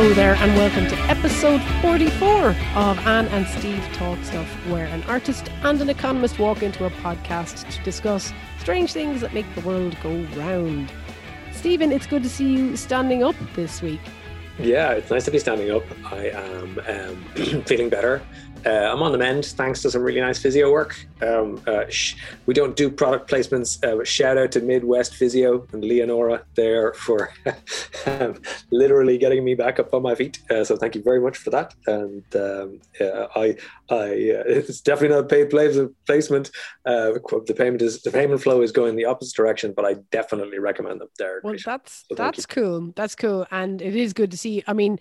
Hello there, and welcome to episode 44 of Anne and Steve Talk Stuff, where an artist and an economist walk into a podcast to discuss strange things that make the world go round. Stephen, it's good to see you standing up this week. Yeah, it's nice to be standing up. I am um, feeling better. Uh, I'm on the mend thanks to some really nice physio work. Um, uh, sh- we don't do product placements, uh, but shout out to Midwest Physio and Leonora there for um, literally getting me back up on my feet. Uh, so thank you very much for that. And um, I, I, uh, it's definitely not a paid placement. Uh, the payment is the payment flow is going the opposite direction, but I definitely recommend them. There. Well, that's so that's cool. That's cool, and it is good to see. I mean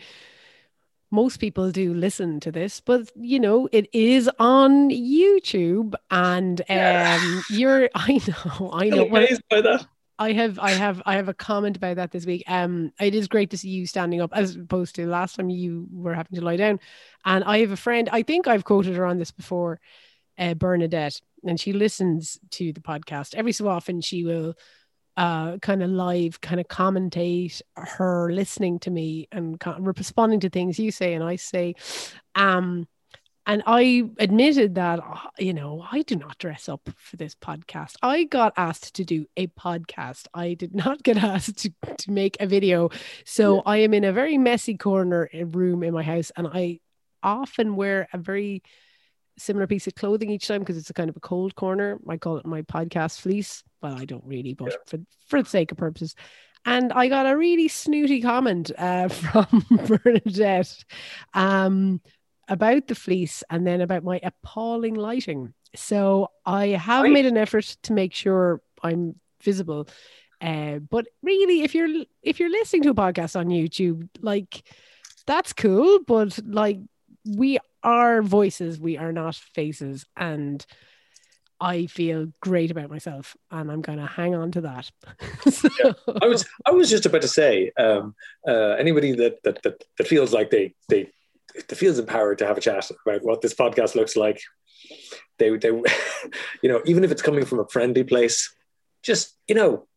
most people do listen to this, but you know, it is on YouTube and um you're I know, I know well, by that. I have I have I have a comment about that this week. Um it is great to see you standing up as opposed to last time you were having to lie down. And I have a friend, I think I've quoted her on this before, uh, Bernadette, and she listens to the podcast. Every so often she will uh, kind of live, kind of commentate her listening to me and responding to things you say and I say. Um, and I admitted that, uh, you know, I do not dress up for this podcast. I got asked to do a podcast. I did not get asked to, to make a video. So yeah. I am in a very messy corner room in my house and I often wear a very similar piece of clothing each time because it's a kind of a cold corner. I call it my podcast fleece. Well, I don't really, but yeah. for for the sake of purposes. And I got a really snooty comment uh, from Bernadette um, about the fleece and then about my appalling lighting. So I have right. made an effort to make sure I'm visible. Uh, but really, if you're if you're listening to a podcast on YouTube, like that's cool. But like we are voices, we are not faces, and I feel great about myself, and I'm going to hang on to that. so. yeah. I was I was just about to say, um, uh, anybody that, that that that feels like they they that feels empowered to have a chat about what this podcast looks like, they they you know even if it's coming from a friendly place, just you know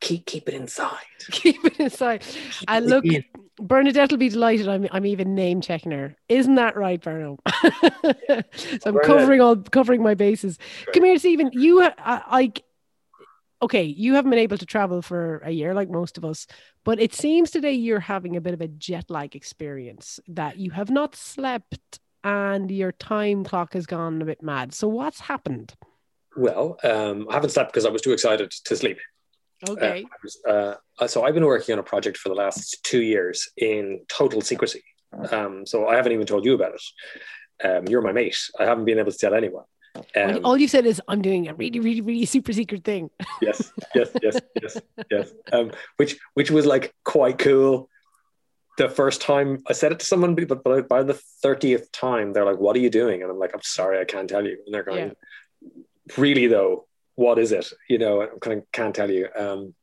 keep keep it inside. Keep it inside. I look, Bernadette will be delighted. I'm I'm even name checking her. Isn't that right, Berno? so I'm covering all covering my bases. Come here, Stephen. You, I, I, okay, you haven't been able to travel for a year like most of us, but it seems today you're having a bit of a jet lag experience that you have not slept and your time clock has gone a bit mad. So what's happened? Well, um, I haven't slept because I was too excited to sleep. Okay. Uh, was, uh, so I've been working on a project for the last two years in total secrecy. Um, so I haven't even told you about it. Um, you're my mate. I haven't been able to tell anyone. Um, all you said is I'm doing a really, really, really super secret thing. yes, yes, yes, yes, yes. Um, which, which was like quite cool. The first time I said it to someone, but by, by the thirtieth time, they're like, "What are you doing?" And I'm like, "I'm sorry, I can't tell you." And they're going, yeah. "Really though? What is it? You know, I kind of can't tell you. Um,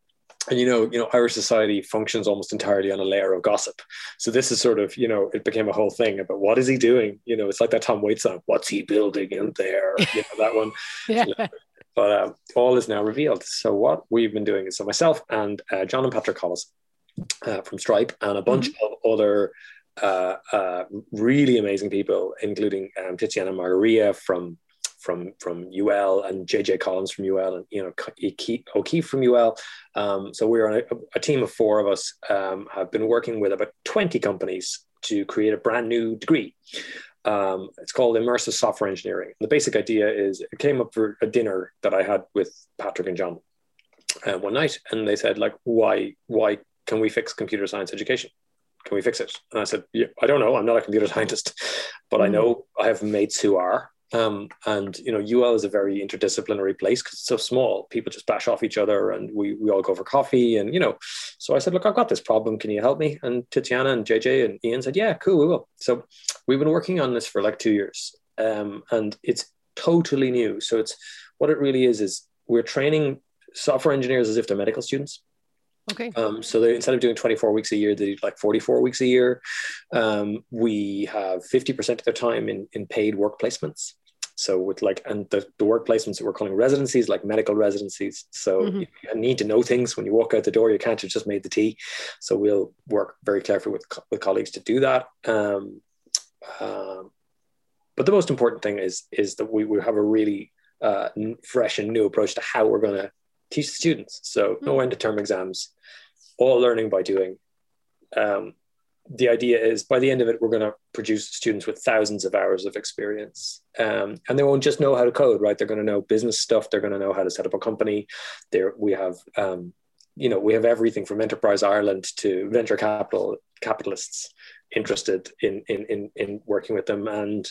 and you know, you know, Irish society functions almost entirely on a layer of gossip. So this is sort of, you know, it became a whole thing about what is he doing? You know, it's like that Tom Waits song, "What's he building in there?" You know, that one. yeah. But uh, all is now revealed. So what we've been doing is so myself and uh, John and Patrick Collison uh, from Stripe and a bunch mm-hmm. of other uh, uh, really amazing people, including um, Tiziana Margaria from from from UL and JJ Collins from UL and you know O'Keefe from UL. Um, so we're on a, a, team of four of us. Um, have been working with about twenty companies to create a brand new degree. Um, it's called immersive software engineering. The basic idea is it came up for a dinner that I had with Patrick and John uh, one night, and they said like, why why can we fix computer science education? Can we fix it? And I said, yeah, I don't know. I'm not a computer scientist, but mm. I know I have mates who are, um, and you know, UL is a very interdisciplinary place because it's so small. People just bash off each other, and we we all go for coffee. And you know, so I said, look, I've got this problem. Can you help me? And Tiziana and JJ and Ian said, yeah, cool, we will. So we've been working on this for like two years, um, and it's totally new. So it's what it really is is we're training software engineers as if they're medical students. Okay. Um, so they, instead of doing 24 weeks a year, they do like 44 weeks a year. Um, we have 50% of their time in, in paid work placements. So with like, and the, the work placements that we're calling residencies, like medical residencies. So mm-hmm. you, you, need to know things when you walk out the door. You can't have just made the tea. So we'll work very carefully with with colleagues to do that. Um, um, but the most important thing is is that we, we have a really uh, fresh and new approach to how we're going to teach the students. So no end of term exams, all learning by doing. Um, the idea is by the end of it, we're going to produce students with thousands of hours of experience. Um, and they won't just know how to code, right? They're going to know business stuff. They're going to know how to set up a company. There, we have, um, you know, we have everything from Enterprise Ireland to venture capital capitalists interested in in in, in working with them, and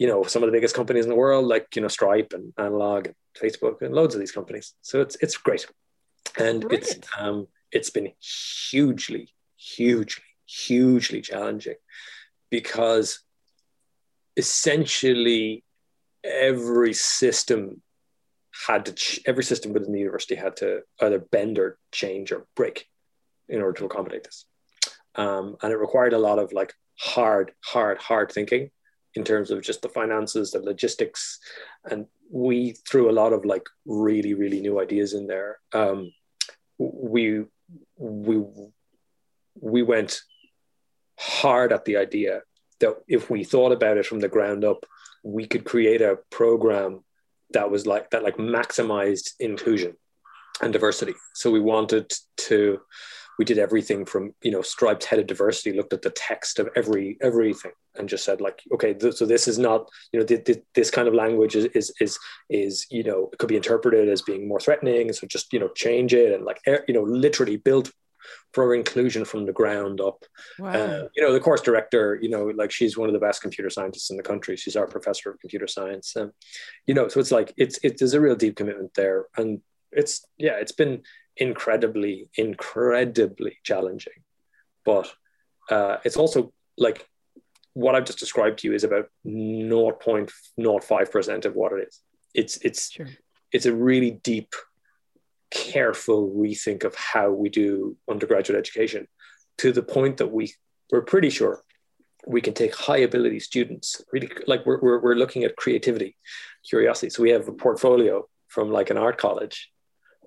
you know, some of the biggest companies in the world, like you know, Stripe and Analog, and Facebook, and loads of these companies. So it's it's great, and Brilliant. it's um, it's been hugely, hugely hugely challenging because essentially every system had to ch- every system within the university had to either bend or change or break in order to accommodate this um, and it required a lot of like hard hard hard thinking in terms of just the finances the logistics and we threw a lot of like really really new ideas in there um, we we we went hard at the idea that if we thought about it from the ground up, we could create a program that was like that like maximized inclusion and diversity. So we wanted to we did everything from you know striped headed diversity looked at the text of every everything and just said like okay th- so this is not you know th- th- this kind of language is, is is is you know it could be interpreted as being more threatening so just you know change it and like you know literally build for inclusion from the ground up. Wow. Uh, you know, the course director, you know, like she's one of the best computer scientists in the country. She's our professor of computer science. Um, you know, so it's like it's it, there's a real deep commitment there, and it's yeah, it's been incredibly, incredibly challenging, but uh, it's also like what I've just described to you is about 0.05 percent of what it is. It's it's sure. it's a really deep careful rethink of how we do undergraduate education to the point that we we're pretty sure we can take high ability students really like we're, we're, we're looking at creativity curiosity so we have a portfolio from like an art college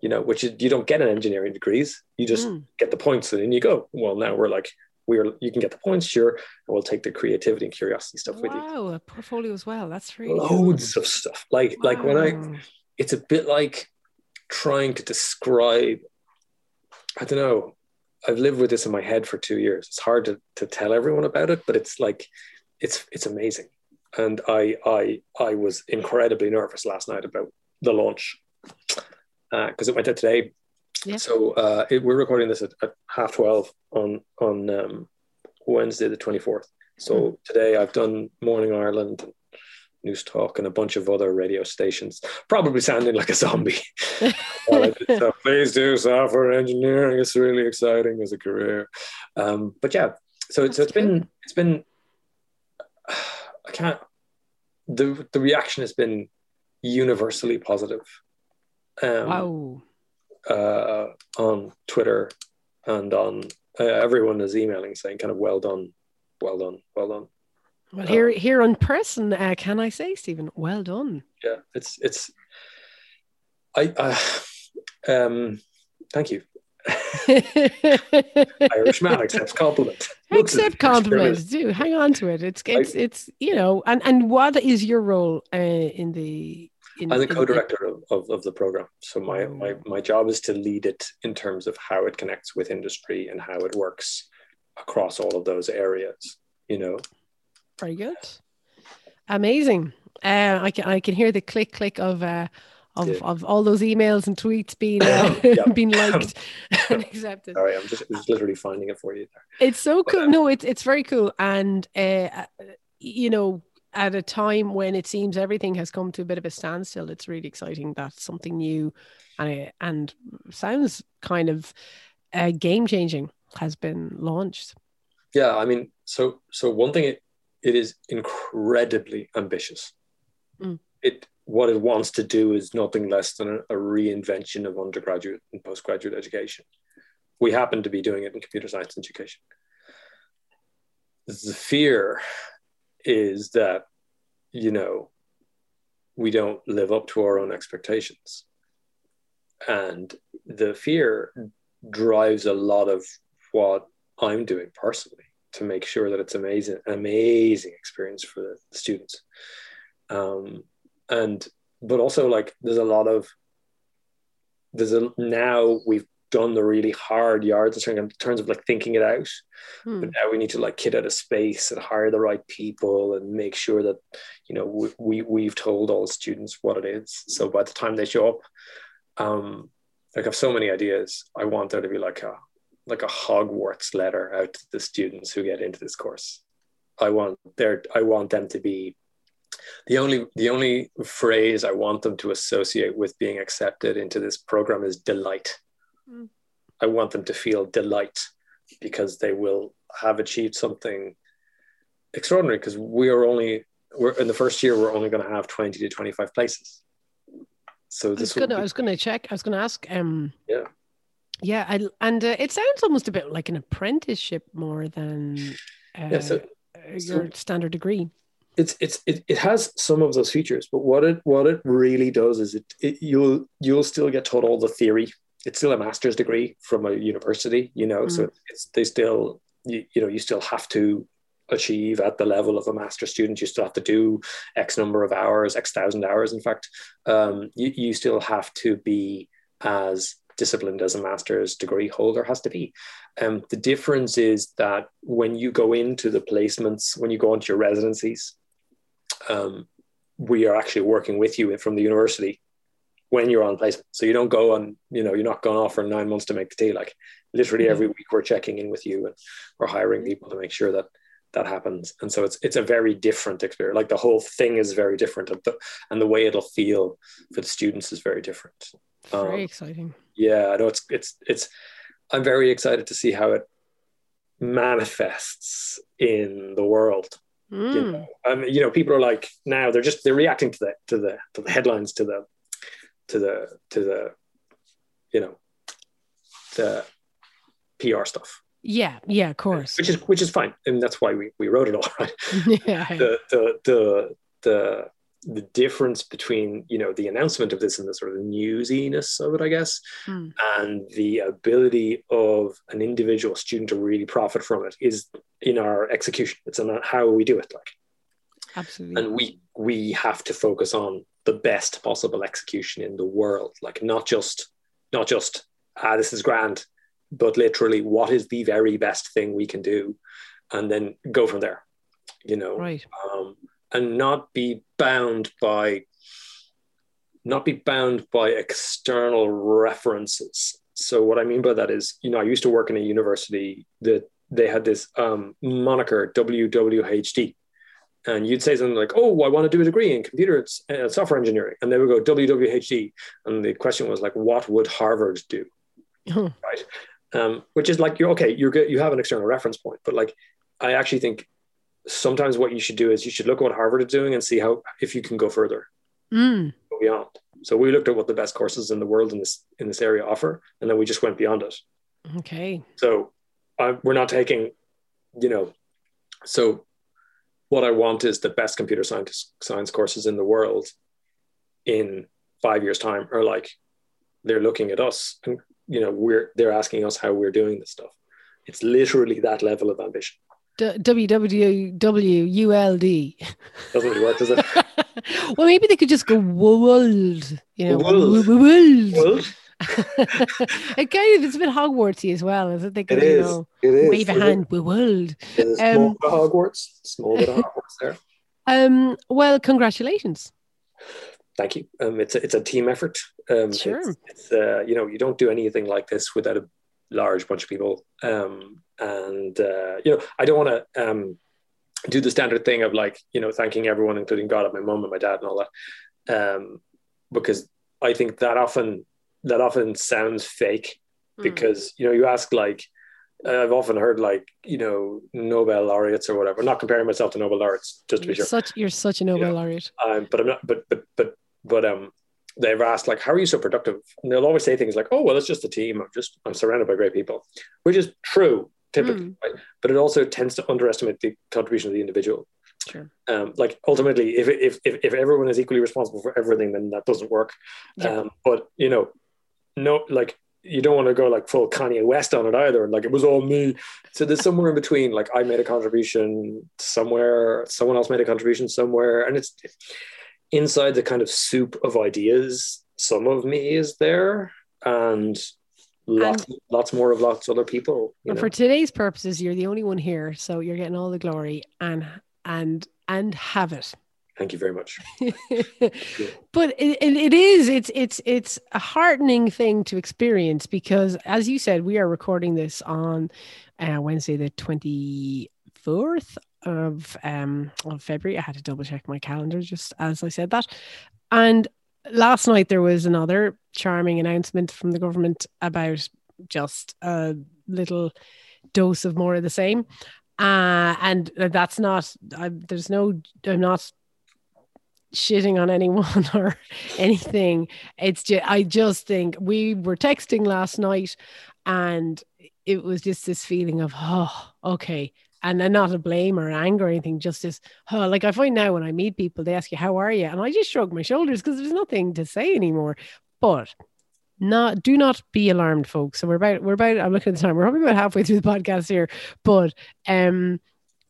you know which is, you don't get an engineering degrees. You just mm. get the points and then you go. Well now we're like we're you can get the points sure and we'll take the creativity and curiosity stuff wow, with you. Wow a portfolio as well. That's really loads cool. of stuff. Like wow. like when i it's a bit like trying to describe i don't know. I've lived with this in my head for two years. It's hard to, to tell everyone about it but it's like it's it's amazing. And i i i was incredibly nervous last night about the launch because uh, it went out today yeah. so uh, it, we're recording this at, at, half 12 on on um, wednesday the 24th so mm. today i've done morning ireland Newstalk, and a bunch of other radio stations, probably sounding like a zombie. so please do software engineering. It's really exciting as a career. Um, but yeah, so, so it's been it's been I can't the the reaction has been universally positive. Um, wow. Uh, on Twitter and on uh, everyone is emailing saying kind of well done, well done, well done. Well, here, here in person, uh, can I say, Stephen, well done. Yeah, it's it's. I uh, um, thank you. Irishman accepts compliment. Accept compliment. Do hang on to it. It's it's I, it's you know. And and what is your role uh, in the? In, I'm the co-director of, of, of, the program. So my, my oh. my job is to lead it in terms of how it connects with industry and how it works across all of those areas. You know, very good. Amazing. Uh, I can I can hear the click click of uh, of, yeah. of all those emails and tweets being uh, being liked and accepted. Sorry, I'm just, just literally finding it for you. There. It's so cool. no, it's it's very cool, and uh, you know, at a time when it seems everything has come to a bit of a standstill, it's really exciting that something new and and sounds kind of uh, game changing has been launched. Yeah, I mean, so so one thing it it is incredibly ambitious. Mm. It what it wants to do is nothing less than a, a, reinvention of undergraduate and postgraduate education. We happen to be doing it in computer science education. The fear is that, you know, we don't live up to our own expectations. And the fear drives a lot of what I'm doing personally to make sure that it's amazing, amazing experience for the students. Um, and but also like there's a lot of there's a now we've done the really hard yards in terms of like thinking it out. Hmm. But now we need to like kit out a space and hire the right people and make sure that you know we, we we've told all the students what it is. So by the time they show up, um, like I have so many ideas. I want there to be like a like a Hogwarts letter out to the students who get into this course. I want there I want them to be the only the only phrase I want them to associate with being accepted into this program is delight. Mm. I want them to feel delight because they will have achieved something extraordinary because we are only we're in the first year we're only going to have 20 to 25 places. So this I was, gonna, be, I was gonna check I was gonna ask um yeah. yeah I, and uh, it sounds almost a bit like an apprenticeship more than uh, yeah, so, your so standard degree. It's it's it, it has some of those features but what it what it really does is it, it you'll you'll still get taught all the theory it's still a master's degree from a university, you know, mm. so it's they still you, you know you still have to achieve at the level of a master student. You still have to do x number of hours x thousand hours in fact. Um, you, you still have to be as disciplined as a master's degree holder has to be. Um, the difference is that when you go into the placements when you go into your residencies um, we are actually working with you from the university when you're on placement. So you don't go on, you know, you're not going off for nine months to make the tea. Like literally every week we're checking in with you and we're hiring people to make sure that that happens. And so it's it's a very different experience. Like the whole thing is very different, and the, and the way it'll feel for the students is very different. Very um, exciting. Yeah, I know it's it's it's. I'm very excited to see how it manifests in the world. Mm. You know, um, you know, people are like now they're just they're reacting to the to the to the headlines to the to the to the you know the PR stuff. Yeah, yeah, of course. Which is which is fine, and that's why we, we wrote it all right. yeah. The the the the the difference between you know the announcement of this and the sort of newsiness of it, I guess, hmm. and the ability of an individual student to really profit from it is in our execution. It's in how we do it, like. Absolutely. And we we have to focus on the best possible execution in the world. Like not just not just ah this is grand but literally what is the very best thing we can do? And then go from there you know? Right. Um, and not be bound by not be bound by external references. So what i mean by that is you know i used to work in a university that they had this um, moniker wwhd and you'd say something like, "Oh, I want to do a degree in computer uh, software engineering," and they would go WWHD, and the question was like, "What would Harvard do?" Right, um, which is like you're okay, you're good, you have an external reference point, but like I actually think sometimes what you should do is you should look at what Harvard is doing and see how if you can go further, mm. go beyond. So we looked at what the best courses in the world in this in this area offer, and then we just went beyond it. Okay. So uh, we're not taking, you know, so what I want is the best computer science science courses in the world in five years' time are like they're looking at us and you know we're they're asking us how we're doing this stuff. It's literally that level of ambition. WWWULD. Doesn't really work, does it? well, maybe they could just go world. You know, world. world. it kind of it's a bit Hogwartsy as well, is it? They can, it is. You know, it is. Wave a hand, we world. Um, small bit of Hogwarts. Small bit of Hogwarts there. Um. Well, congratulations. Thank you. Um. It's a, it's a team effort. Um. Sure. It's, it's uh. You know, you don't do anything like this without a large bunch of people. Um. And uh. You know, I don't want to um do the standard thing of like you know thanking everyone, including God, and my mom and my dad and all that. Um. Because I think that often that often sounds fake mm. because you know you ask like I've often heard like you know Nobel laureates or whatever. I'm not comparing myself to Nobel laureates, just to you're be sure. Such you're such a Nobel you know, laureate. Um, but I'm not. But but but but um, they've asked like, how are you so productive? And they'll always say things like, oh well, it's just a team. I'm just I'm surrounded by great people, which is true typically, mm. right? but it also tends to underestimate the contribution of the individual. Sure. Um, like ultimately, if, if if if everyone is equally responsible for everything, then that doesn't work. Yeah. Um, but you know, no, like you don't want to go like full Kanye West on it either. Like it was all me. So there's somewhere in between. Like I made a contribution somewhere, someone else made a contribution somewhere, and it's inside the kind of soup of ideas. Some of me is there, and lots, lots more of lots of other people. You And know? for today's purposes, you're the only one here, so you're getting all the glory and and and have it. Thank you very much. but it, it, is it's it's it's a heartening thing to experience because as you said we are recording this on uh, wednesday the 24th of um of february. I had to double check my calendar just as i said that. And last night there was another charming announcement from the government about just a little dose of more of the same. Uh, and that's not I, there's no i'm not shitting on anyone or anything. It's just I just think we were texting last night and it was just this feeling of oh okay. And then not a blame or anger or anything just this oh like I find now when I meet people they ask you how are you? And I just shrug my shoulders because there's nothing to say anymore. But not do not be alarmed folks. So we're about we're about I'm looking at the time we're probably about halfway through the podcast here. But um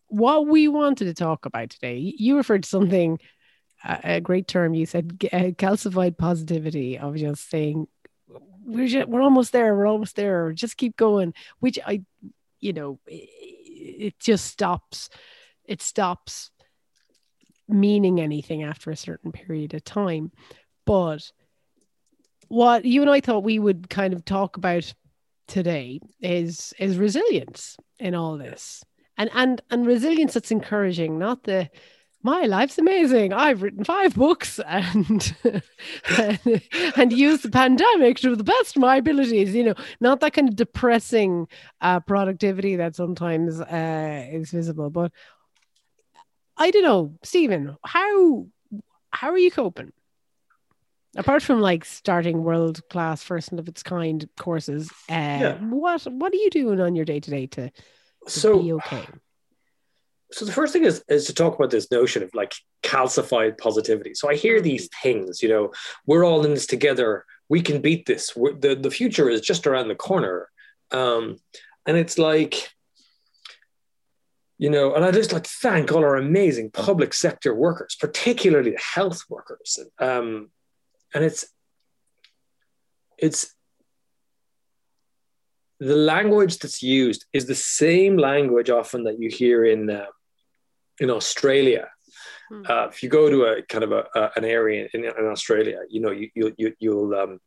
what we wanted to talk about today you referred to something a great term. You said uh, calcified positivity of just saying we're just, we're almost there we're almost there just keep going which i you know it, just stops it stops meaning anything after a certain period of time. But what you and i thought we would kind of talk about today is is resilience in all this. And and and resilience that's encouraging not the my life's amazing. I've written five books and and, and used the pandemic to the best of my abilities. You know, not that kind of depressing uh, productivity that sometimes uh, is visible. But I don't know, Stephen, how how are you coping? Apart from like starting world class, first of its kind courses, uh, Yeah. what what are you doing on your day to day to So be okay? So the first thing is is to talk about this notion of like calcified positivity. So I hear these things, you know, we're all in this together. We can beat this. We're, the the future is just around the corner, um, and it's like, you know, and I just like thank all our amazing public sector workers, particularly the health workers, um, and it's it's the language that's used is the same language often that you hear in uh, in Australia. Hmm. Uh, if you go to a kind of a, a an area in, in Australia, you know you, you, you you'll um,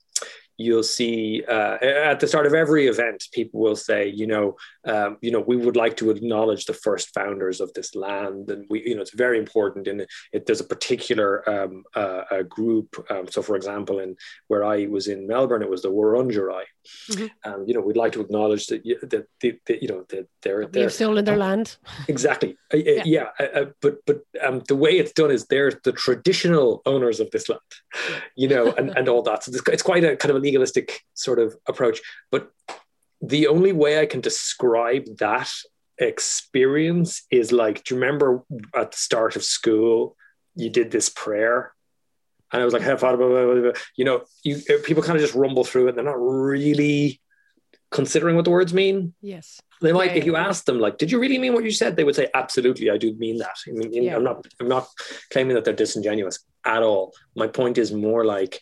you'll see uh, at the start of every event, people will say, you know, um, you know, we would like to acknowledge the first founders of this land, and we, you know, it's very important. And it, there's a particular um, uh, a group. Um, so, for example, in where I was in Melbourne, it was the Wurundjeri. Mhm. Um, you know, we'd like to acknowledge that that, that, that you know that they're they're stolen their land. exactly Uh, uh, yeah, uh, uh, but but um, the way it's done is they're the traditional owners of this land you know and, and all that so it's, it's quite a kind of a legalistic sort of approach but the only way i can describe that experience is like do you remember at the start of school you did this prayer and I was like, "Have blah, blah, blah, blah, blah." you know, you people kind of just rumble through it. And they're not really considering what the words mean. Yes. They might, Yeah, if you yeah. ask them, like, did you really mean what you said? They would say, absolutely, I do mean that. I mean, Yeah. I'm not, I'm not claiming that they're disingenuous at all. My point is more like,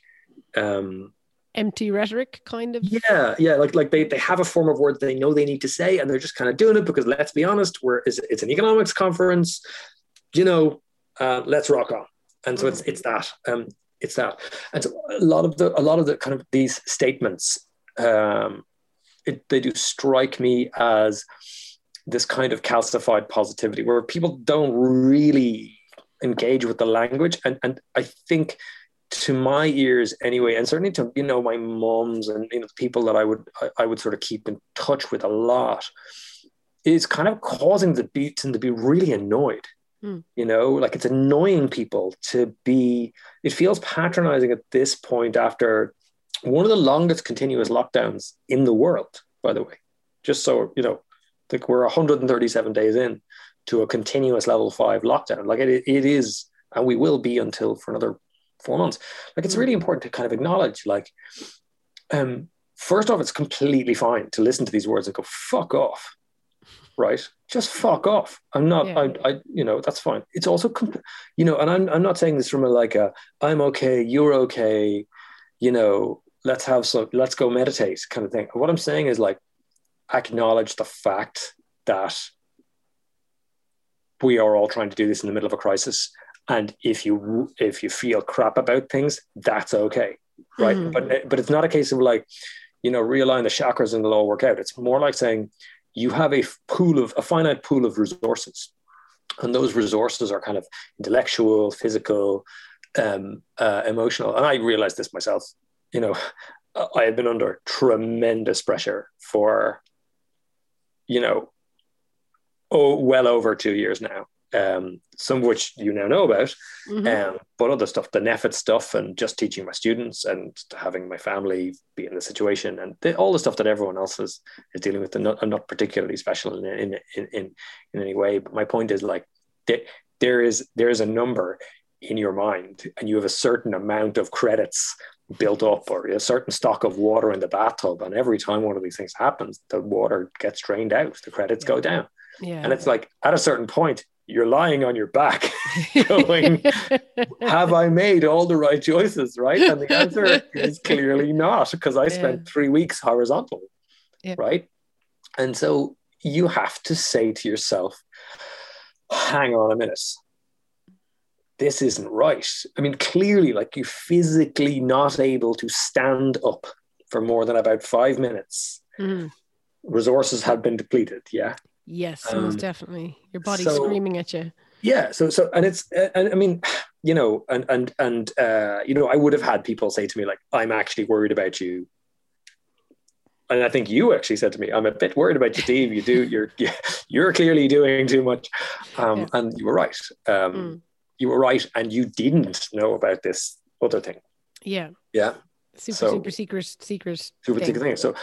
um, Empty rhetoric, kind of. yeah, yeah, like like they, they have a form of words they know they need to say, and they're just kind of doing it because let's be honest, we're it's, it's an economics conference, you know, uh, let's rock on. And so it's it's that, um, it's that, and so a lot of the a lot of the kind of these statements, um, it, they do strike me as this kind of calcified positivity where people don't really engage with the language, and and I think to my ears anyway, and certainly to you know my mom's and you know people that I would I, I would sort of keep in touch with a lot, is kind of causing the beats and to be really annoyed. Hmm. You know, like it's annoying people to be. It feels patronizing at this point after one of the longest continuous lockdowns in the world. By the way, just so you know, like we're 137 days in. to a continuous level five lockdown. Like it, it is, and we will be until for another four months. Like it's really important to kind of acknowledge, like, um, first off, it's completely fine to listen to these words and go fuck off, right? Just fuck off. I'm not. Yeah. I, I, you know, that's fine. It's also, com- you know, and I'm, I'm not saying this from a like a I'm okay, you're okay, you know, let's have some, let's go meditate kind of thing. What I'm saying is like acknowledge the fact that we are all trying to do this in the middle of a crisis and if you if you feel crap about things that's okay right? Mhm. but but it's not a case of like you know realign the chakras and it'll all work out. It's more like saying you have a pool of a finite pool of resources. And those resources are kind of intellectual physical um, uh, emotional. And i realized this myself you know i had been under tremendous pressure for you know oh well over two years now um, some of which you now know about Mhm. um, but other stuff, the NEFIT stuff, and just teaching my students and having my family be in the situation, and the, all the stuff that everyone else is is dealing with. And not, I'm not particularly special in in, in in any way. But my point is like there, there is there is a number in your mind, and you have a certain amount of credits built up, or a certain stock of water in the bathtub, and every time one of these things happens, the water gets drained out, the credits go down, yeah. and it's like at a certain point. You're lying on your back, going, have I made all the right choices? Right. And the answer is clearly not because I spent Yeah. three weeks horizontal. Yeah. Right. And so you have to say to yourself, hang on a minute. This isn't right. I mean, clearly, like you're physically not able to stand up for more than about five minutes. Mhm. Resources have been depleted. Yeah. Yes, Um, most definitely. Your body's so- screaming at you. yeah so so and it's and i mean you know and and and uh you know i would have had people say to me like i'm actually worried about you and i think you actually said to me i'm a bit worried about you steve you do you're you're clearly doing too much um Yeah. and you were right um Mm. you were right and you didn't know about this other thing Yeah. yeah Super, So- super secret, secret. super thing. thick thing. So,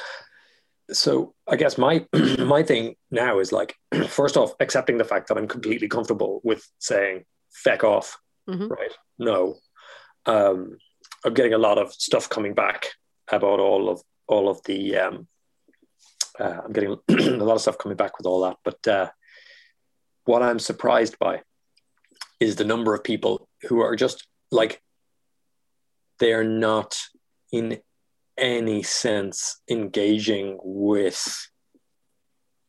so I guess my my thing now is like, first off, accepting the fact that I'm completely comfortable with saying "feck off," Mhm. right? No, um, I'm getting a lot of stuff coming back about all of all of the. Um, uh, I'm getting a lot of stuff coming back with all that, but uh, what I'm surprised by is the number of people who are just like they are not in any sense engaging with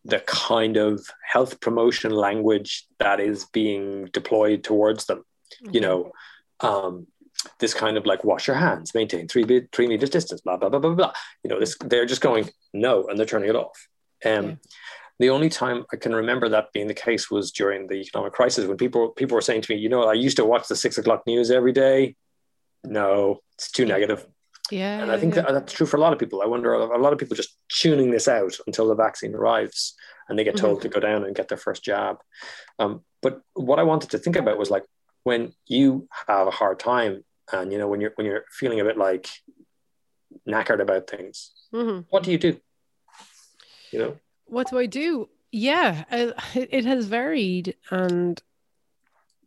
the kind of health promotion language that is being deployed towards them you know um, this kind of like wash your hands maintain three three meters distance blah blah blah blah blah you know this they're just going no and they're turning it off um, Yeah. the only time I can remember that being the case was during the economic crisis when people people were saying to me, you know, I used to watch the six o'clock news every day. No, it's too negative. Yeah. And I think yeah. that, that's true for a lot of people. I wonder a lot of people just tuning this out until the vaccine arrives and they get told to go down and get their first jab. Um, but what I wanted to think about was like when you have a hard time and you know when you're when you're feeling a bit like knackered about things, Mhm. what do you do? You know, What do I do? Yeah, uh, it has varied, and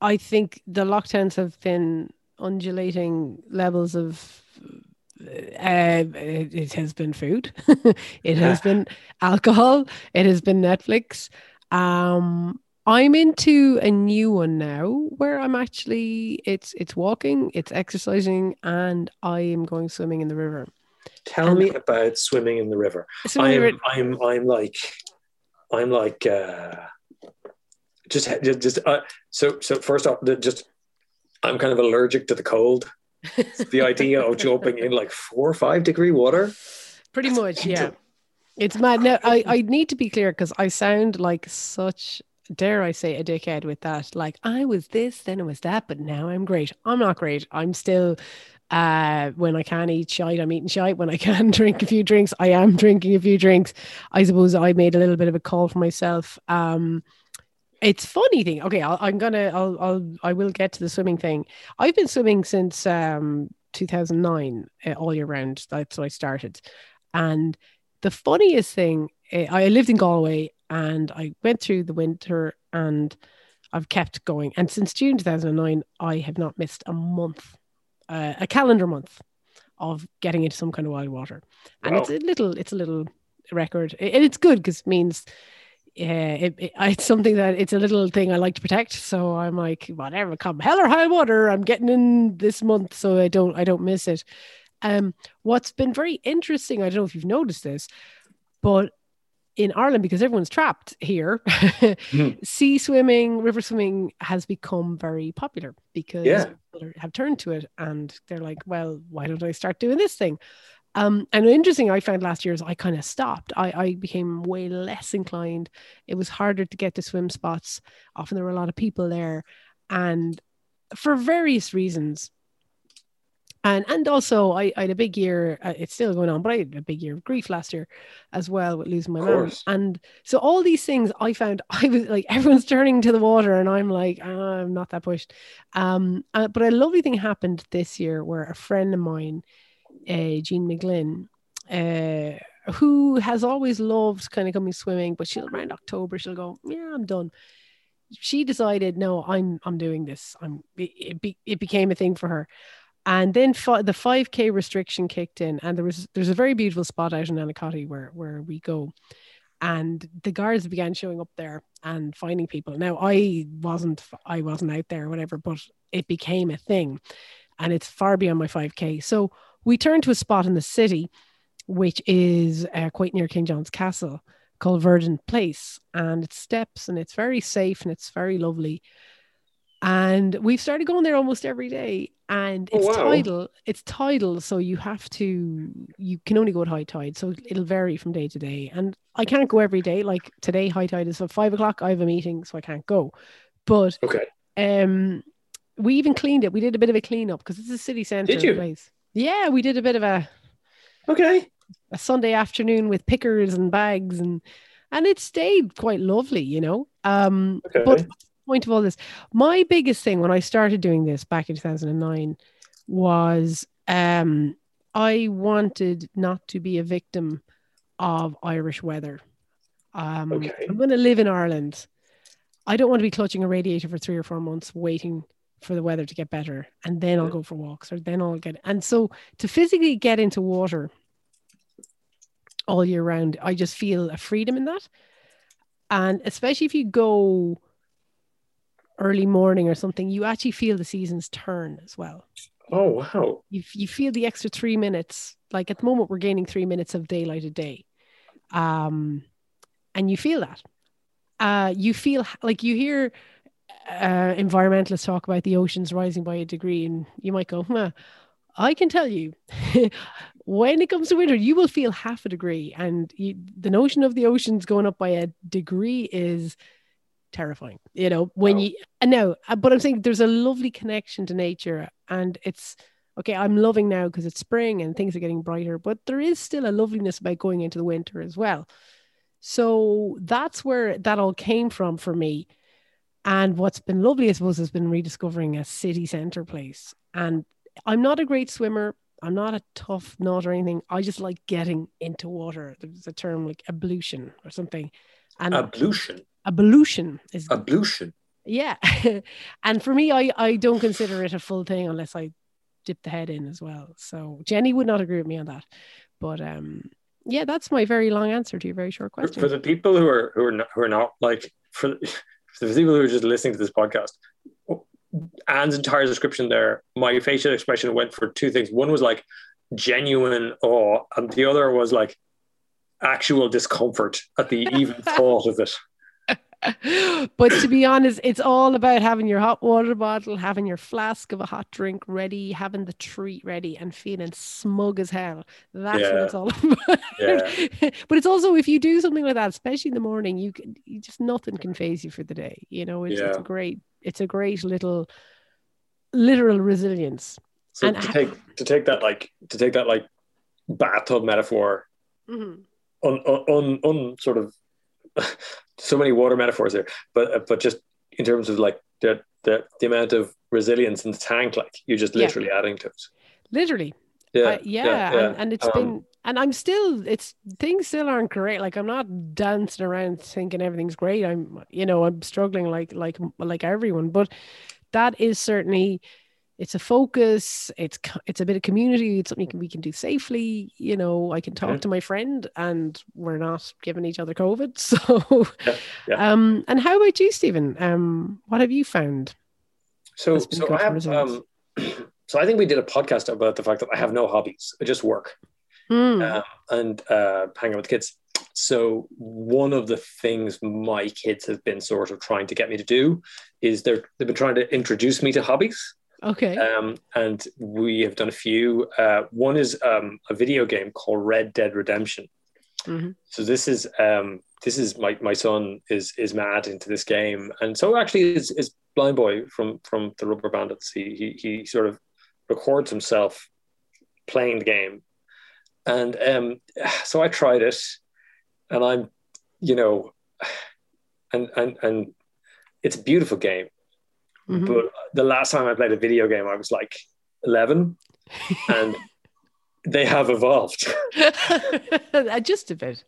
I think the lockdowns have been undulating levels of. Uh, it, it has been food, it has been alcohol, it has been Netflix. Um, I'm into a new one now where I'm actually it's it's walking, it's exercising, and I am going swimming in the river. tell me about swimming in the river. Swimming in the I'm, ri- I'm, I'm like, I'm like, uh, just, just, just uh, so, so first off, just, I'm kind of allergic to the cold. The idea of jumping in like four or five degree water. Pretty much, yeah. It's mad. Now, I, I need to be clear because I sound like such, dare I say, a dickhead with that. Like, I was this, then it was that, but now I'm great. I'm not great. I'm still, uh, when I can eat shite, I'm eating shite. When I can drink a few drinks, I am drinking a few drinks. I suppose I made a little bit of a call for myself. Um, it's funny thing. Okay, I'll, I'm gonna, I'll, I'll, I will get to the swimming thing. I've been swimming since um 2009, uh, all year round. That's when I started, and the funniest thing, eh, I lived in Galway and I went through the winter and I've kept going. And since June 2009, I have not missed a month, uh, a calendar month of getting into some kind of wild water. And Wow. it's a little, it's a little record. And it's good because it means yeah, it, it, it's something that it's a little thing I like to protect. So I'm like, whatever, come hell or high water, I'm getting in this month, so I don't, I don't miss it. Um, what's been very interesting, I don't know if you've noticed this, but in Ireland, because everyone's trapped here, sea swimming, river swimming has become very popular because Yeah. people have turned to it and they're like, well, why don't I start doing this thing? Um, and interesting I found last year is I kind of stopped. I, I became way less inclined. It was harder to get to swim spots. Often there were a lot of people there. And for various reasons, and and also I, I had a big year. Uh, it's still going on, but I had a big year of grief last year as well with losing my mom. And so all these things I found I was like everyone's turning to the water, and I'm like "Ah, I'm not that pushed. Um, uh, but a lovely thing happened this year where a friend of mine, uh, Jean McGlynn, uh, who has always loved kind of coming swimming, but she'll around October she'll go, yeah, I'm done. She decided, no, I'm I'm doing this. I'm it, be, it became a thing for her and then the 5k restriction kicked in and there was there's a very beautiful spot out in Annacotty where where we go and the guards began showing up there and finding people now i wasn't i wasn't out there or whatever but it became a thing and it's far beyond my 5k so we turned to a spot in the city which is uh, quite near king john's castle called verdant place and it's steps and it's very safe and it's very lovely and we've started going there almost every day and Oh, it's wow. tidal it's tidal so you have to you can only go at high tide so it'll vary from day to day and i can't go every day like today high tide is at five o'clock i have a meeting so i can't go but Okay. um we even cleaned it we did a bit of a cleanup because it's a city you? place yeah we did a bit of a Okay. a Sunday afternoon with pickers and bags and and it stayed quite lovely, you know. Um Okay. but what's the point of all this, my biggest thing when I started doing this back in 2009 was um I wanted not to be a victim of Irish weather. Um Okay. I'm gonna live in Ireland. I don't want to be clutching a radiator for three or four months waiting for the weather to get better and then I'll go for walks or then I'll get and so to physically get into water all year round. I just feel a freedom in that. And especially if you go early morning or something, you actually feel the seasons turn as well. Oh wow. You, you feel the extra three minutes. Like at the moment, we're gaining three minutes of daylight a day. Um, and you feel that. Uh, you feel like you hear uh, environmentalists talk about the oceans rising by a degree, and you might go, huh, I can tell you, when it comes to winter, you will feel half a degree, and you, the notion of the oceans going up by a degree is terrifying. You know, when you now, uh, but I'm saying there's a lovely connection to nature, and it's okay. I'm loving now because it's spring and things are getting brighter, but there is still a loveliness about going into the winter as well. So that's where that all came from for me. And what's been lovely, I suppose, has been rediscovering a city center place. And I'm not a great swimmer. I'm not a tough nut or anything. I just like getting into water. There's a term like ablution or something. And Ablution. ablution is Ablution. yeah. and for me, I, I don't consider it a full thing unless I dip the head in as well. So Jenny would not agree with me on that. But um yeah, that's my very long answer to your very short question. for the people who are who are not, who are not like for, for the people who are just listening to this podcast, Anne's entire description there, my facial expression went for two things. One was like genuine awe, and the other was like actual discomfort at the even thought of it. but to be honest, it's all about having your hot water bottle, having your flask of a hot drink ready, having the treat ready, and feeling smug as hell. That's what it's all about. Yeah. but it's also if you do something like that, especially in the morning, you can you just nothing can phase you for the day. You know, it's, it's a great, it's a great little literal resilience. So And to ha- take to take that like to take that like bathtub metaphor Mhm. on on on sort of so many water metaphors here, but uh, but just in terms of like the the, the amount of resilience in the tank, like you're just Yeah. literally adding to it. Literally, Yeah, Uh, yeah, And, and it's Um, been and I'm still it's things still aren't great. Like I'm not dancing around thinking everything's great. I'm you know I'm struggling like like like everyone, but that is certainly it's a focus. It's it's a bit of community. It's something we can do safely. You know, I can talk mm-hmm. to my friend, and we're not giving each other COVID. So, yeah, yeah. um, and how about you, Stephen? Um, what have you found? So, so I have um, so I think we did a podcast about the fact that I have no hobbies. I just work mm. uh, and uh, hang out with kids. So one of the things my kids have been sort of trying to get me to do is they're they've been trying to introduce me to hobbies. Okay. Um, and we have done a few. Uh, one is um, a video game called Red Dead Redemption. Mm-hmm. So this is um, this is my, my son is is mad into this game, and so actually is, is Blind Boy from from the Rubber Bandits. He he, he sort of records himself playing the game and um, so I tried it, and I'm, you know, and and and it's a beautiful game. Mm-hmm. But the last time I played a video game, I was like 11, and they have evolved. Just a bit.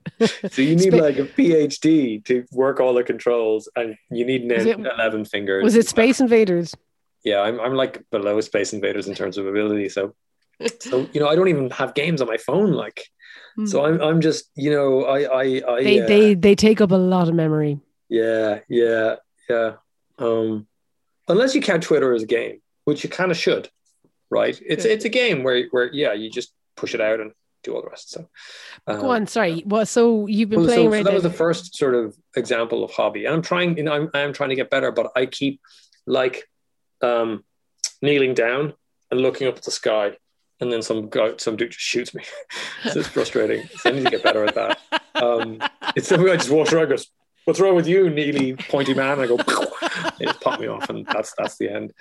so you need like a PhD to work all the controls, and you need an it, 11 fingers. Was it Space Invaders? Yeah, I'm, I'm like below Space Invaders in terms of ability. So so you know, I don't even have games on my phone. Like, mm. so I'm I'm just you know, I I, I they uh, they they take up a lot of memory. Yeah, yeah, yeah. Um, unless you count Twitter as a game, which you kind of should, right? It's it's a game where where yeah, you just push it out and do all the rest. So, um, go on. Sorry. Well, so you've been well, playing. So, so that was the first sort of example of hobby, and I'm trying. You know, I'm I'm trying to get better, but I keep like um, kneeling down and looking up at the sky and then some guy, some dude just shoots me. so it's frustrating. So I need to get better at that. Um, it's something I just walks around goes, What's wrong with you, neely pointy man? I go, it popped me off, and that's that's the end.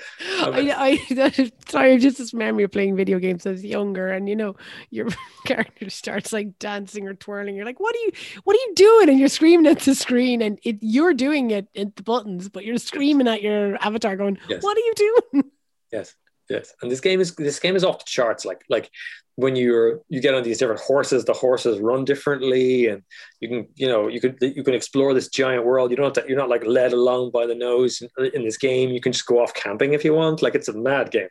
Um, I, I sorry, just this memory of playing video games as younger, and you know, your character starts like dancing or twirling. You're like, what are you, what are you doing? And you're screaming at the screen, and it, you're doing it at the buttons, but you're screaming at your avatar, going, yes. "What are you doing?" Yes, Yes, and this game is this game is off the charts. Like like when you're you get on these different horses, the horses run differently, and you can you know you could you can explore this giant world. You don't have to, you're not like led along by the nose in, in, this game. You can just go off camping if you want. Like it's a mad game.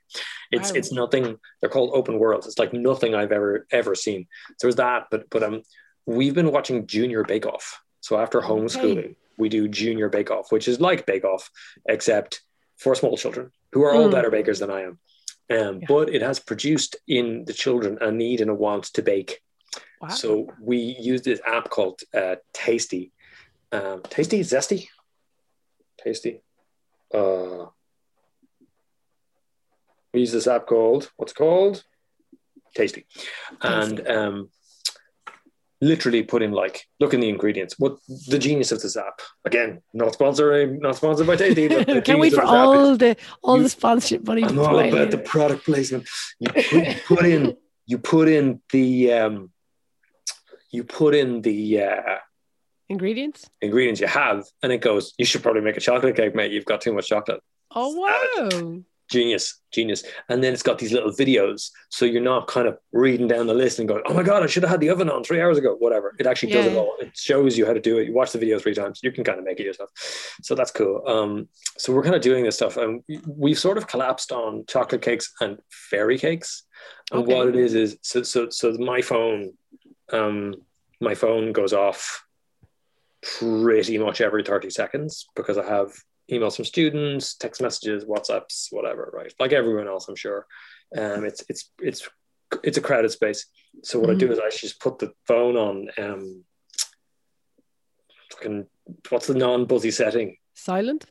It's wow. it's nothing. They're called open worlds. It's like nothing I've ever ever seen. So there's that. But but um, we've been watching Junior Bake Off. So after homeschooling, we do Junior Bake Off, which is like Bake Off except for small children who are all mm. better bakers than I am. Um, yeah. But it has produced in the children a need and a want to bake. Wow. So we use this app called uh, Tasty. Um, tasty, zesty, tasty. Uh, we use this app called what's called Tasty, and um, literally put in like look in the ingredients. What the genius of this app? Again, not sponsoring, not sponsored by. But Can't wait for all the all you, the sponsorship money. I'm all about the product placement. You put, you put in you put in the um, you put in the uh, ingredients ingredients you have, and it goes. You should probably make a chocolate cake, mate. You've got too much chocolate. Oh wow! Genius genius. And then it's got these little videos. So you're not kind of reading down the list and going oh my god i should have had the oven on three hours ago whatever. It actually yeah. does it all. It shows you how to do it. You watch the video three times. You can kind of make it yourself. So that's cool. Um, so we're kind of doing this stuff and we've sort of collapsed on chocolate cakes and fairy cakes. And okay. what it is is so so so my phone um my phone goes off pretty much every 30 seconds because i have emails from students, text messages, WhatsApps, whatever, right? Like everyone else, I'm sure. Um, it's it's it's it's a crowded space. So what mm-hmm. I do mm-hmm. is I just put the phone on um, fucking what's the non-buzzy setting? Silent.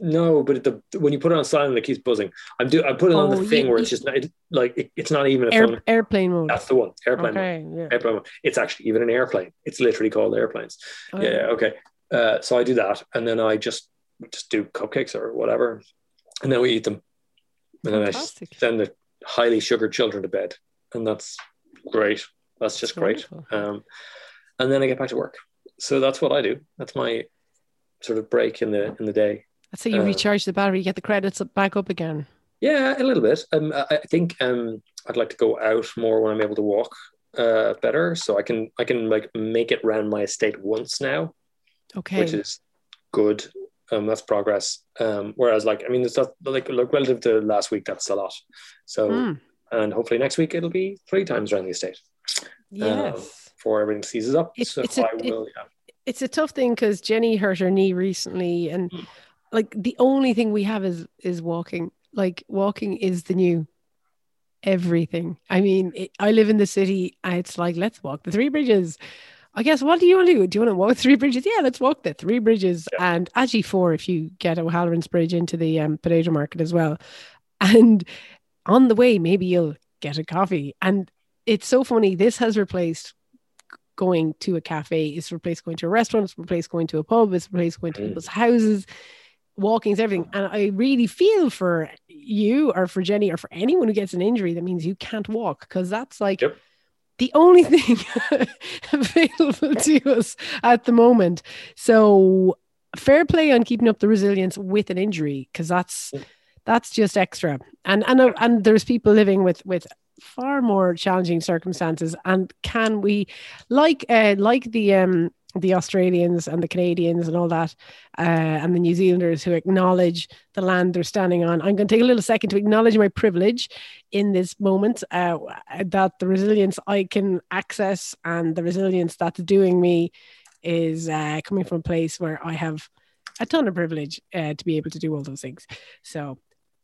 No, but the, when you put it on silent, it keeps buzzing. I'm do I put it on oh, the thing where it's just not, it, like it, it's not even a Air, phone. airplane mode. That's the one. Airplane okay, mode. Yeah. Airplane mode. It's actually even an airplane. It's literally called airplanes. Oh, yeah. Okay. Uh, so I do that, and then I just just do cupcakes or whatever, and then we eat them, and then I send the highly sugared children to bed, and that's great. That's just that's great. Um, and then I get back to work. So that's what I do. That's my sort of break in the in the day. So you um, recharge the battery, You get the credits back up again. Yeah, a little bit. Um, I, I think um, I'd like to go out more when I'm able to walk. uh, better, so I can I can like make it around my estate once now, Okay. which is good. Um, that's progress. Um, whereas like I mean, it's not like like relative to last week, that's a lot. So Hmm. and hopefully next week it'll be three times around the estate Yes. before everything seizes up. It's- so it's a- I will. yeah. it's a tough thing because Jenny hurt her knee recently, and Mm. like the only thing we have is is walking. Like walking is the new everything. I mean, it, I live in the city, it's like let's walk the three bridges. I guess what do you want to do? Do you want to walk three bridges? Yeah, let's walk the three bridges, Yeah. and actually four if you get O'Halloran's Bridge into the um, potato market as well. And on the way, maybe you'll get a coffee. And it's so funny. This has replaced going to a cafe. It's replaced going to a restaurant. It's replaced going to a pub. It's replaced going to Mm. people's houses. Walking is everything. And I really feel for you or for Jenny or for anyone who gets an injury that means you can't walk because that's like Yep. The only thing available to us at the moment. So fair play on keeping up the resilience with an injury because that's that's just extra. And and uh, and there's people living with with far more challenging circumstances. And can we, like uh, like the um the Australians and the Canadians and all that, uh, and the New Zealanders who acknowledge the land they're standing on. I'm going to take a little second to acknowledge my privilege in this moment uh, that the resilience I can access and the resilience that's doing me is uh, coming from a place where I have a ton of privilege uh, to be able to do all those things. So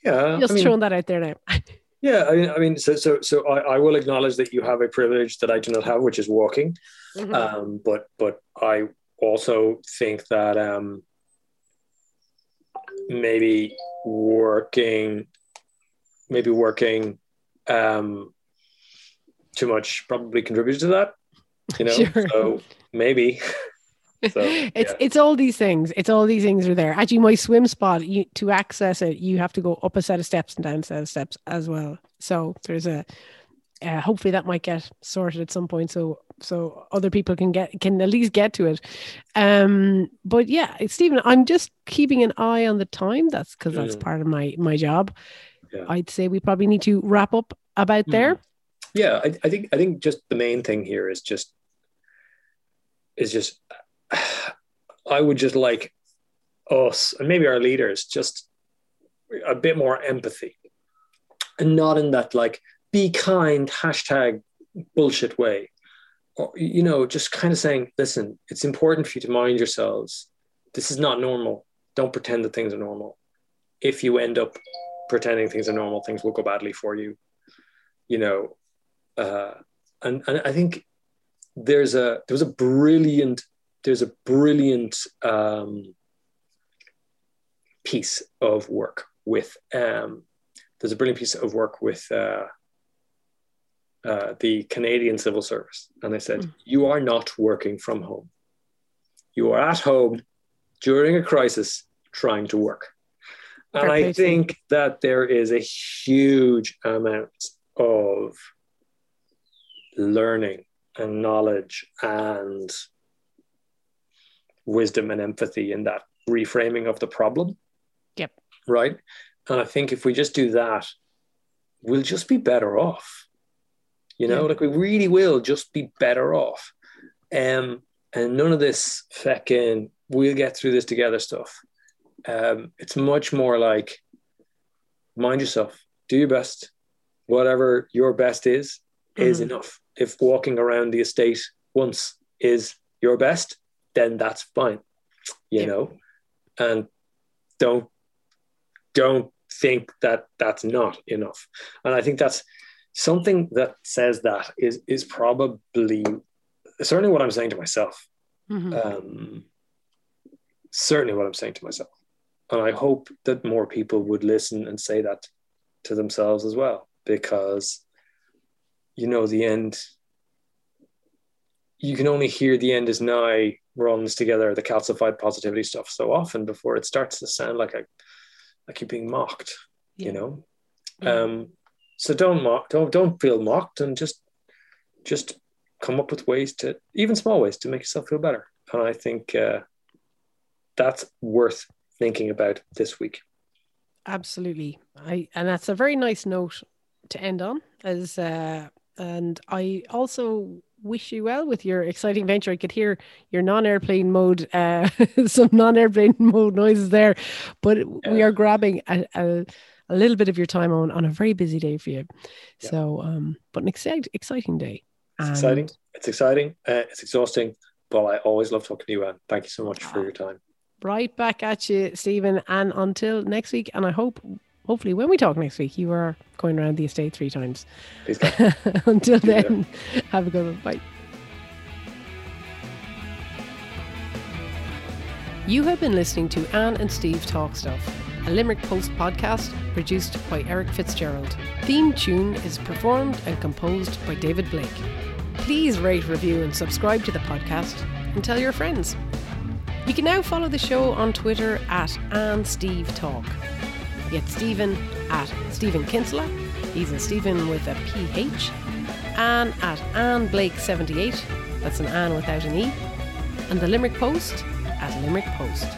Yeah, just I mean, throwing that out there now. yeah. I mean, I mean, so so so I, I will acknowledge that you have a privilege that I do not have, which is walking. Mhm. Um, but but I also think that um, maybe working, maybe working um, too much probably contributes to that. You know, Sure. so maybe. So, it's yeah. it's all these things. It's all these things are there. Actually, my swim spot, you to access it, you have to go up a set of steps and down a set of steps as well. So there's a uh, hopefully that might get sorted at some point, so so other people can get can at least get to it. Um, but yeah, Stephen, I'm just keeping an eye on the time. That's because that's Mm. part of my my job. Yeah. I'd say we probably need to wrap up about there. yeah I, I think i think just the main thing here is just is just i would just like us and maybe our leaders just a bit more empathy. And not in that like be kind hashtag bullshit way. Or you know just kind of saying listen it's important for you to mind yourselves. This is not normal. Don't pretend that things are normal. If you end up pretending things are normal things will go badly for you. You know uh, and, and I think there's a there was a brilliant there's a brilliant um, piece of work with um, there's a brilliant piece of work with uh, uh, the Canadian Civil Service, and they said Mm. you are not working from home. You are at home during a crisis trying to work. And Fair I play to them. think that there is a huge amount of learning and knowledge and wisdom and empathy in that reframing of the problem. Yep. Right. And I think if we just do that, we'll just be better off. You know, Yeah. like we really will just be better off. Um, and none of this feckin' we'll get through this together stuff. Um, it's much more like mind yourself, do your best. Whatever your best is, is Mhm. enough. If walking around the estate once is your best, then that's fine. You Yeah. know, and don't don't think that that's not enough. And I think that's something that says that is is probably certainly what I'm saying to myself. Mhm. Um, certainly what I'm saying to myself. And I hope that more people would listen and say that to themselves as well, because you know, the end, you can only hear the end is nigh runs together, the calcified positivity stuff so often before it starts to sound like a like you're being mocked, Yeah. you know. Yeah. Um, so don't mock, don't don't feel mocked, and just just come up with ways to even small ways to make yourself feel better. And I think uh, that's worth thinking about this week. Absolutely. I and that's a very nice note to end on as uh and I also wish you well with your exciting venture. I could hear your non-airplane mode, uh, some non-airplane mode noises there, but yeah. we are grabbing a, a, a, little bit of your time on on a very busy day for you. Yeah. So, um, but an exciting, exciting day. It's and exciting. It's exciting. Uh, it's exhausting, but I always love talking to you, Ann. Thank you so much for your time. Right back at you, Stephen. And until next week, and I hope hopefully when we talk next week, you are going around the estate three times. Until then, have a good one. Bye. You have been listening to Ann and Steve Talk Stuff, a Limerick Post podcast produced by Eric Fitzgerald. Theme tune is performed and composed by David Blake. Please rate, review, and subscribe to the podcast and tell your friends. You can now follow the show on Twitter at Ann Steve Talk. Get Stephen at Stephen Kinsella. He's a Stephen with a PH. Ann at Ann Blake78. That's an Ann without an E. And the Limerick Post at Limerick Post.